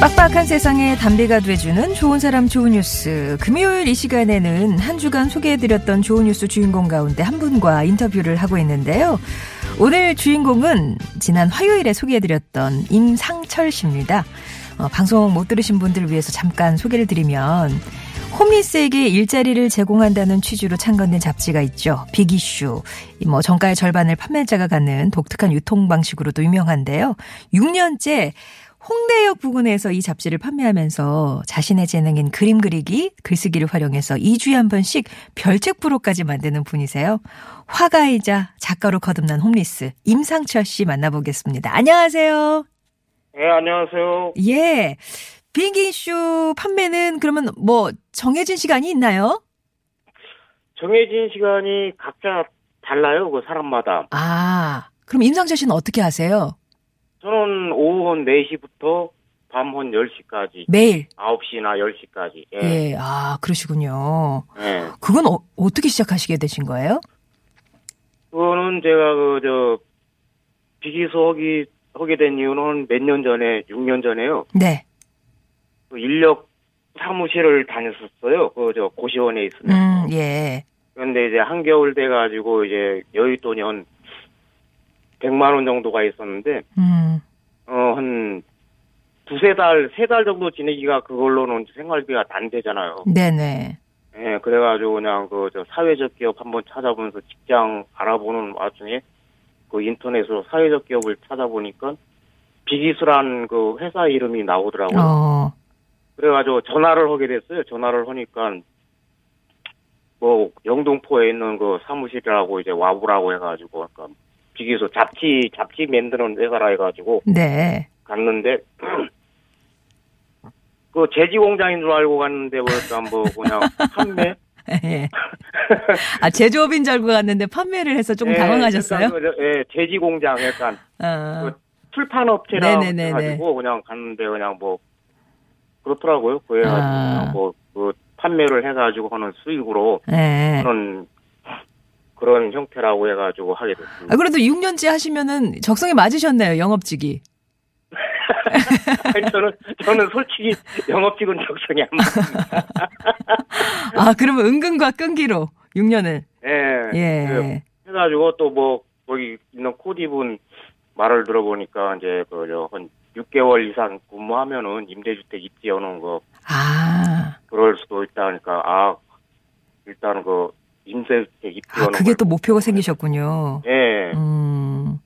빡빡한 세상에 단비가 돼주는 좋은 사람 좋은 뉴스. 금요일 이 시간에는 한 주간 소개해드렸던 좋은 뉴스 주인공 가운데 한 분과 인터뷰를 하고 있는데요. 오늘 주인공은 지난 화요일에 소개해드렸던 임상철 씨입니다. 어, 방송 못 들으신 분들 위해서 잠깐 소개를 드리면 홈리스에게 일자리를 제공한다는 취지로 창건된 잡지가 있죠. 빅이슈. 뭐 정가의 절반을 판매자가 갖는 독특한 유통 방식으로도 유명한데요. 6년째 홍대역 부근에서 이 잡지를 판매하면서 자신의 재능인 그림 그리기, 글쓰기를 활용해서 2주에 한 번씩 별책 프로까지 만드는 분이세요. 화가이자 작가로 거듭난 홈리스 임상철 씨 만나보겠습니다. 안녕하세요. 네, 안녕하세요. 예. 비행기 이슈 판매는 그러면 뭐 정해진 시간이 있나요? 정해진 시간이 각자 달라요, 그 사람마다. 아, 그럼 임상철 씨는 어떻게 하세요? 저는 오후 한 4시부터 밤한 10시까지. 매일. 9시나 10시까지. 예. 예, 아, 그러시군요. 예. 그건 어, 어떻게 시작하시게 되신 거예요? 그거는 제가 그, 저, 비기소 하기, 하게 된 이유는 몇 년 전에, 6년 전에요. 네. 그 인력 사무실을 다녔었어요. 그, 저, 고시원에 있으면. 음, 예. 그런데 이제 한겨울 돼 가지고 이제 여윳돈이 한 100만 원 정도가 있었는데, 음, 어, 한 두세 달, 세 달 정도 지내기가 그걸로는 생활비가 안 되잖아요. 네네. 예, 그래가지고 그냥 그, 저 사회적 기업 한번 찾아보면서 직장 알아보는 와중에 그 인터넷으로 사회적 기업을 찾아보니까 비기수란 그 회사 이름이 나오더라고요. 어, 그래가지고 전화를 하게 됐어요. 전화를 하니까 뭐 영등포에 있는 그 사무실이라고 이제 와보라고 해가지고 아까 비기수 잡지 잡지 만드는 회사라 해가지고 네. 갔는데 그 제지 공장인 줄 알고 갔는데 뭐일까 뭐 그냥 판매 예. 아, 제조업인 줄 알고 갔는데 판매를 해서 조금 예, 당황하셨어요? 그, 예, 제지 공장 약간 어, 출판 업체라. 해가지고 그냥 갔는데 그냥 뭐 그렇더라고요. 그래가지고 아. 그냥 뭐그 판매를 해가지고 하는 수익으로 예. 그런 그런 형태라고 해가지고 하게 됐습니다. 아, 그래도 6년째 하시면은 적성에 맞으셨네요, 영업직이. 아니, 저는 저는 솔직히 영업직은 적성이 안 맞습니다. 아, 그러면 은근과 끈기로 6년을. 예. 그 예. 해가지고 또 뭐 거기 있는 코디분 말을 들어보니까 이제 그한 6개월 이상 근무하면은 임대주택 입지하는 거 아, 그럴 수도 있다니까 아 일단 그 임대주택 아, 입지하는 그게 또 목표가 생기셨군요. 예. 음.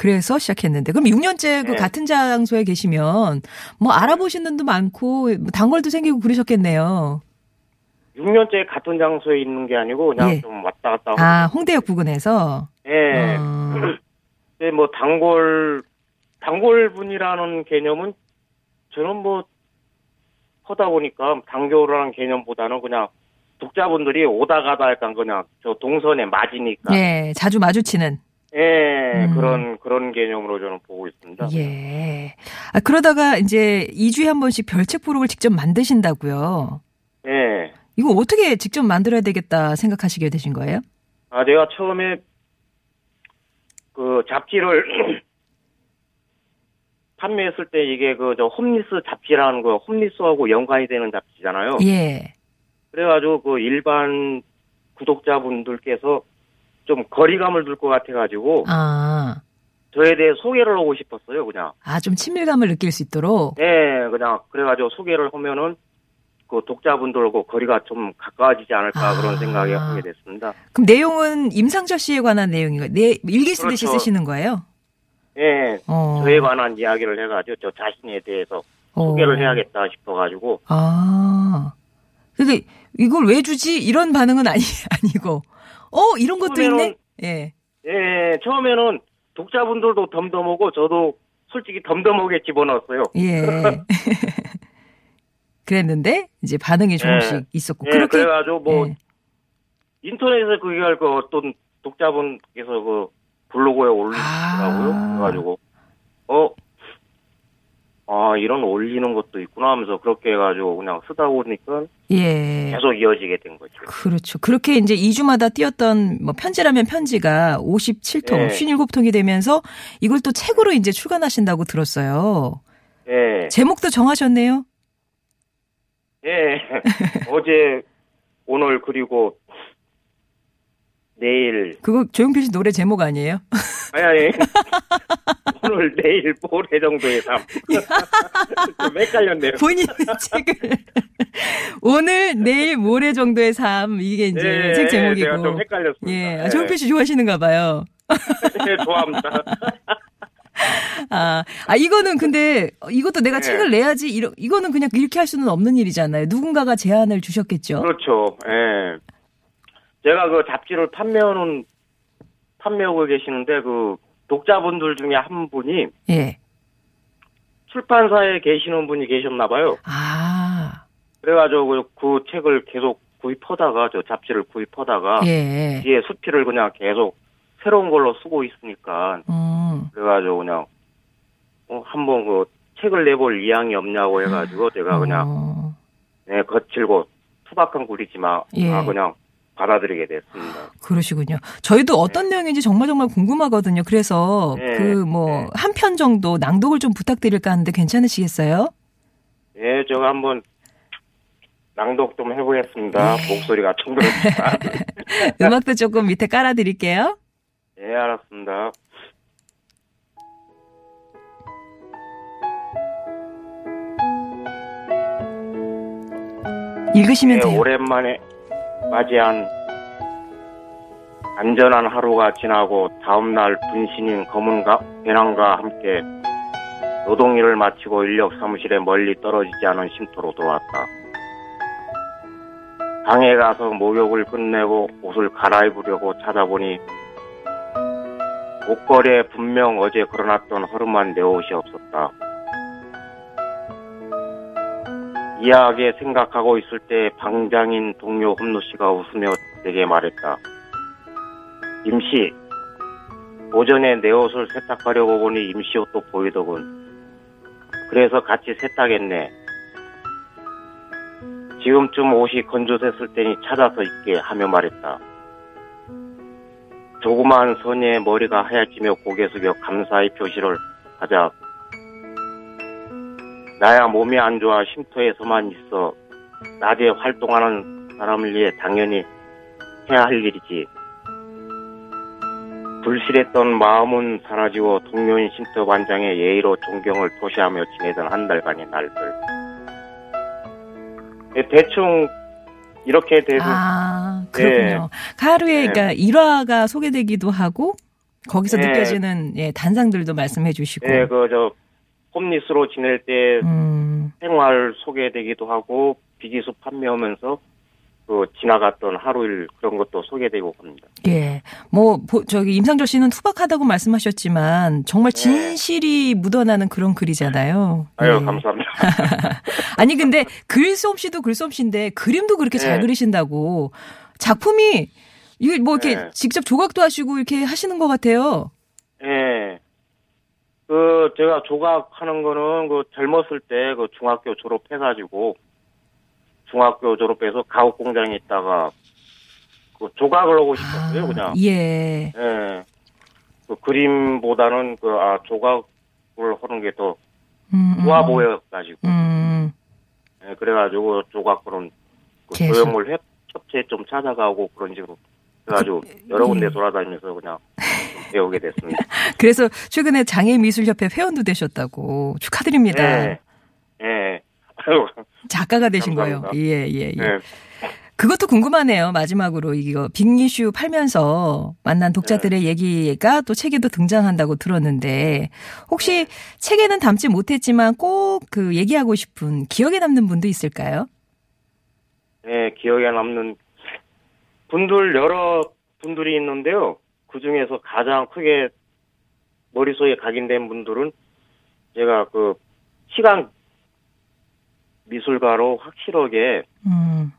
그래서 시작했는데. 그럼 6년째 그 네. 같은 장소에 계시면 뭐 알아보시는 분도 많고 뭐 단골도 생기고 그러셨겠네요. 6년째 같은 장소에 있는 게 아니고 그냥 예. 좀 왔다 갔다 하고 아, 홍대역 부근에서. 예. 어. 근데 뭐 단골 단골분이라는 개념은 저는 뭐 하다 보니까 단골이라는 개념보다는 그냥 독자분들이 오다 가다 약간 그냥 저 동선에 맞으니까 예, 자주 마주치는. 예, 음. 그런 그런 개념으로 저는 보고 있습니다. 예. 아, 그러다가 이제 2주에 한 번씩 별책 부록을 직접 만드신다고요. 예. 이거 어떻게 직접 만들어야 되겠다 생각하시게 되신 거예요? 아, 제가 처음에 그 잡지를 판매했을 때 이게 그 저 홈리스 잡지라는 거 홈리스하고 연관이 되는 잡지잖아요. 예. 그래가지고 그 일반 구독자분들께서 좀 거리감을 둘 것 같아가지고 아. 저에 대해 소개를 하고 싶었어요, 그냥. 아, 좀 친밀감을 느낄 수 있도록. 네, 그냥 그래가지고 소개를 하면은 그 독자분들하고 거리가 좀 가까워지지 않을까 아. 그런 생각을 하게 됐습니다. 그럼 내용은 임상철 씨에 관한 내용인가요? 네, 일기 쓰듯이 그렇죠. 쓰시는 거예요? 예, 어. 저에 관한 이야기를 해가지고 저 자신에 대해서 어. 소개를 해야겠다 싶어가지고 아. 근데 이걸 왜 주지? 이런 반응은 아니, 아니고. 어, 이런 것도 있네? 예. 예, 처음에는 독자분들도 덤덤하고 저도 솔직히 덤덤하게 집어넣었어요. 예. 그랬는데, 이제 반응이 조금씩 있었고. 예, 그렇게. 그래가지고 뭐 예. 인터넷에 그게 그 어떤 독자분께서 그 블로그에 올리시더라고요. 아. 그래가지고 어. 아, 이런 올리는 것도 있구나 하면서 그렇게 해가지고 그냥 쓰다 보니까 예. 계속 이어지게 된 거죠. 그렇죠. 그렇게 이제 2주마다 띄었던 뭐 편지라면 편지가 57통, 네. 57통이 되면서 이걸 또 책으로 이제 출간하신다고 들었어요. 예. 제목도 정하셨네요. 예. 어제, 오늘, 그리고 내일, 그거 조용필 씨 노래 제목 아니에요? 아니, 아니. 오늘, 내일, 모레 정도의 삶. 좀 헷갈렸네요. 본인의 책을 오늘, 내일, 모레 정도의 삶 이게 이제 예, 책 예, 제목이고. 제가 좀 헷갈렸습니다. 예, 아, 예. 조용필 씨 좋아하시는가 봐요. 예, 좋아합니다. 아, 아 이거는 근데 이것도 내가 네. 책을 내야지 이러, 이거는 그냥 이렇게 할 수는 없는 일이잖아요. 누군가가 제안을 주셨겠죠. 그렇죠. 예. 제가 그 잡지를 판매하는, 판매하고 계시는데, 그, 독자분들 중에 한 분이 예. 출판사에 계시는 분이 계셨나 봐요. 아, 그래가지고 그, 그 책을 계속 구입하다가, 저 잡지를 구입하다가, 예. 뒤에 수필을 그냥 계속 새로운 걸로 쓰고 있으니까, 음. 그래가지고 그냥, 어, 한번 그 책을 내볼 이양이 없냐고 해가지고 제가 그냥, 어, 네, 거칠고 투박한 굴이지만, 예. 아, 그냥 받아들이게 됐습니다. 그러시군요. 저희도 어떤 내용인지 정말 정말 궁금하거든요. 그래서 네. 그뭐 네. 한편 정도 낭독을 좀 부탁드릴까 하는데 괜찮으시겠어요? 예, 제가 한번 낭독 좀 해보겠습니다. 네. 목소리가 좀 그렇다. 음악도 조금 밑에 깔아드릴게요. 예, 알았습니다. 읽으시면 예, 돼요. 오랜만에 맞이한 안전한 하루가 지나고 다음날 분신인 검은가 배낭과 함께 노동일을 마치고 인력 사무실에 멀리 떨어지지 않은 쉼터로 돌아왔다. 방에 가서 목욕을 끝내고 옷을 갈아입으려고 찾아보니 옷걸이에 분명 어제 걸어놨던 허름한 내 옷이 없었다. 이해하게 생각하고 있을 때 방장인 동료 홈노 씨가 웃으며 내게 말했다. 임씨, 오전에 내 옷을 세탁하려고 보니 임씨 옷도 보이더군. 그래서 같이 세탁했네. 지금쯤 옷이 건조됐을 테니 찾아서 입게 하며 말했다. 조그마한 선의의 머리가 하얗지며 고개 숙여 감사의 표시를 하자 나야 몸이 안 좋아 쉼터에서만 있어 낮에 활동하는 사람을 위해 당연히 해야 할 일이지. 불실했던 마음은 사라지고 동료인 쉼터 반장의 예의로 존경을 표시하며 지내던 한 달간의 날들. 예, 대충 이렇게 돼서 아, 그렇군요. 그 하루에 네. 그러니까 일화가 소개되기도 하고 거기서 네. 느껴지는 예, 단상들도 말씀해 주시고. 예, 그저 홈리스로 지낼 때 음. 생활 소개되기도 하고 비기수 판매하면서 그 지나갔던 하루일 그런 것도 소개되고 합니다. 예. 뭐, 보- 저기, 임상철 씨는 투박하다고 말씀하셨지만, 정말 진실이 묻어나는 그런 글이잖아요. 네. 아유 예. 감사합니다. 아니, 근데 글솜씨도 글솜씨인데, 그림도 그렇게 잘 네. 그리신다고. 작품이, 이게 뭐 이렇게 네. 직접 조각도 하시고 이렇게 하시는 것 같아요. 예. 그 제가 조각하는 거는 그 젊었을 때 그 중학교 졸업해가지고 중학교 졸업해서 가옥 공장에 있다가 그 조각을 하고 싶었어요 그냥. 예. 예. 그 그림보다는 그 아 조각을 하는 게더 음, 음, 좋아 보여가지고 음. 예, 그래가지고 조각으로는 그 계속. 조형물 협- 협체 좀 찾아가고 그런 식으로 그래가지고 여러 군데 예. 돌아다니면서 그냥 좀 배우게 됐습니다. 그래서 최근에 장애미술협회 회원도 되셨다고 축하드립니다. 예. 예. 아유, 작가가 되신 감사합니다. 거예요. 예, 예, 예. 예. 그것도 궁금하네요. 마지막으로 이거 빅이슈 팔면서 만난 독자들의 네. 얘기가 또 책에도 등장한다고 들었는데 혹시 책에는 담지 못했지만 꼭 그 얘기하고 싶은 기억에 남는 분도 있을까요? 예, 기억에 남는 분들 여러 분들이 있는데요. 그 중에서 가장 크게 머릿속에 각인된 분들은 제가 그 시간 미술가로 확실하게 음,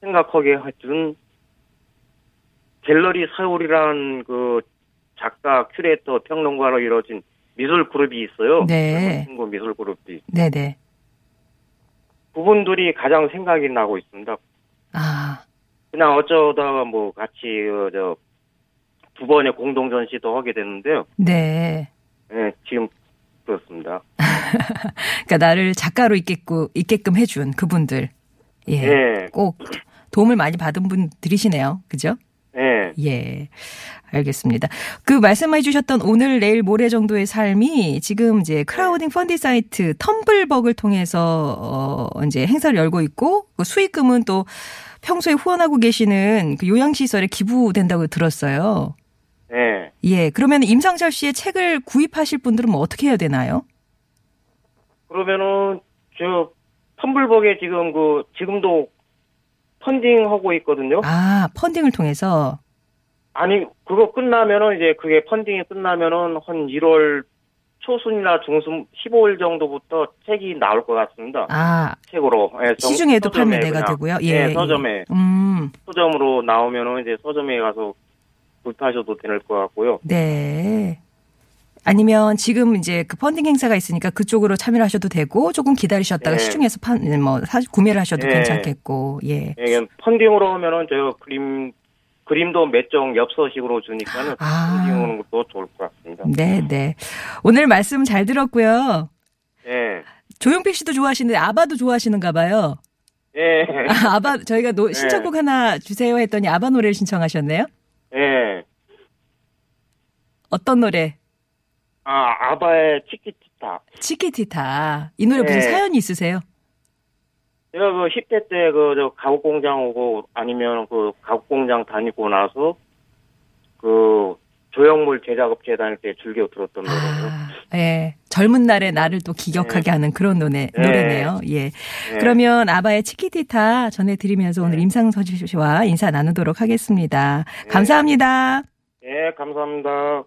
생각하게 해준 갤러리 서울이라는 그 작가, 큐레이터, 평론가로 이루어진 미술 그룹이 있어요. 네. 친구 미술 그룹이. 네네. 그분들이 가장 생각이 나고 있습니다. 아, 그냥 어쩌다가 뭐 같이 어, 저 두 번의 공동 전시도 하게 됐는데요. 네. 예, 지금 그렇습니다. 그러니까 나를 작가로 있게끔, 있게끔 해준 그분들. 예. 예, 꼭 도움을 많이 받은 분들이시네요. 그죠? 예, 예. 알겠습니다. 그 말씀해 주셨던 오늘, 내일, 모레 정도의 삶이 지금 이제 크라우딩 펀디 사이트 텀블벅을 통해서 어 이제 행사를 열고 있고 그 수익금은 또 평소에 후원하고 계시는 그 요양시설에 기부된다고 들었어요. 예. 예. 그러면 임상철 씨의 책을 구입하실 분들은 뭐 어떻게 해야 되나요? 그러면은 저 텀블벅에 지금 그 지금도 펀딩 하고 있거든요. 아, 펀딩을 통해서. 아니 그거 끝나면은 이제 그게 펀딩이 끝나면은 한 1월 초순이나 중순 15일 정도부터 책이 나올 것 같습니다. 아, 책으로 예, 정- 시중에도 그냥. 되고요. 예, 예. 서점에 음. 서점으로 나오면은 이제 서점에 가서 구입하셔도 될 것 같고요. 네. 아니면 지금 이제 그 펀딩 행사가 있으니까 그쪽으로 참여를 하셔도 되고 조금 기다리셨다가 예. 시중에서 판, 뭐, 사, 구매를 하셔도 예. 괜찮겠고, 예. 예, 펀딩으로 하면은 저 그림 그림도 몇 종 엽서식으로 주니까는 아. 펀딩 오는 것도 좋을 것 같습니다. 네, 네. 오늘 말씀 잘 들었고요. 예, 조용필 씨도 좋아하시는데 아바도 좋아하시는가 봐요. 예, 아, 아바, 저희가 노, 신청곡 하나 주세요 했더니 아바 노래를 신청하셨네요? 예. 어떤 노래? 아 아바의 치키티타. 치키티타. 이 노래 무슨 네. 사연이 있으세요? 제가 그 10대 때그저 가구 공장 오고 아니면 그 가구 공장 다니고 나서 그 조형물 제작업체 다닐 때 즐겨 들었던. 아, 예. 젊은 날의 나를 또 기억하게 하는 그런 노래, 네. 노래네요. 예. 예. 그러면 아바의 치키티타 전해드리면서 오늘 임상서지 씨와 인사 나누도록 하겠습니다. 감사합니다. 예, 감사합니다.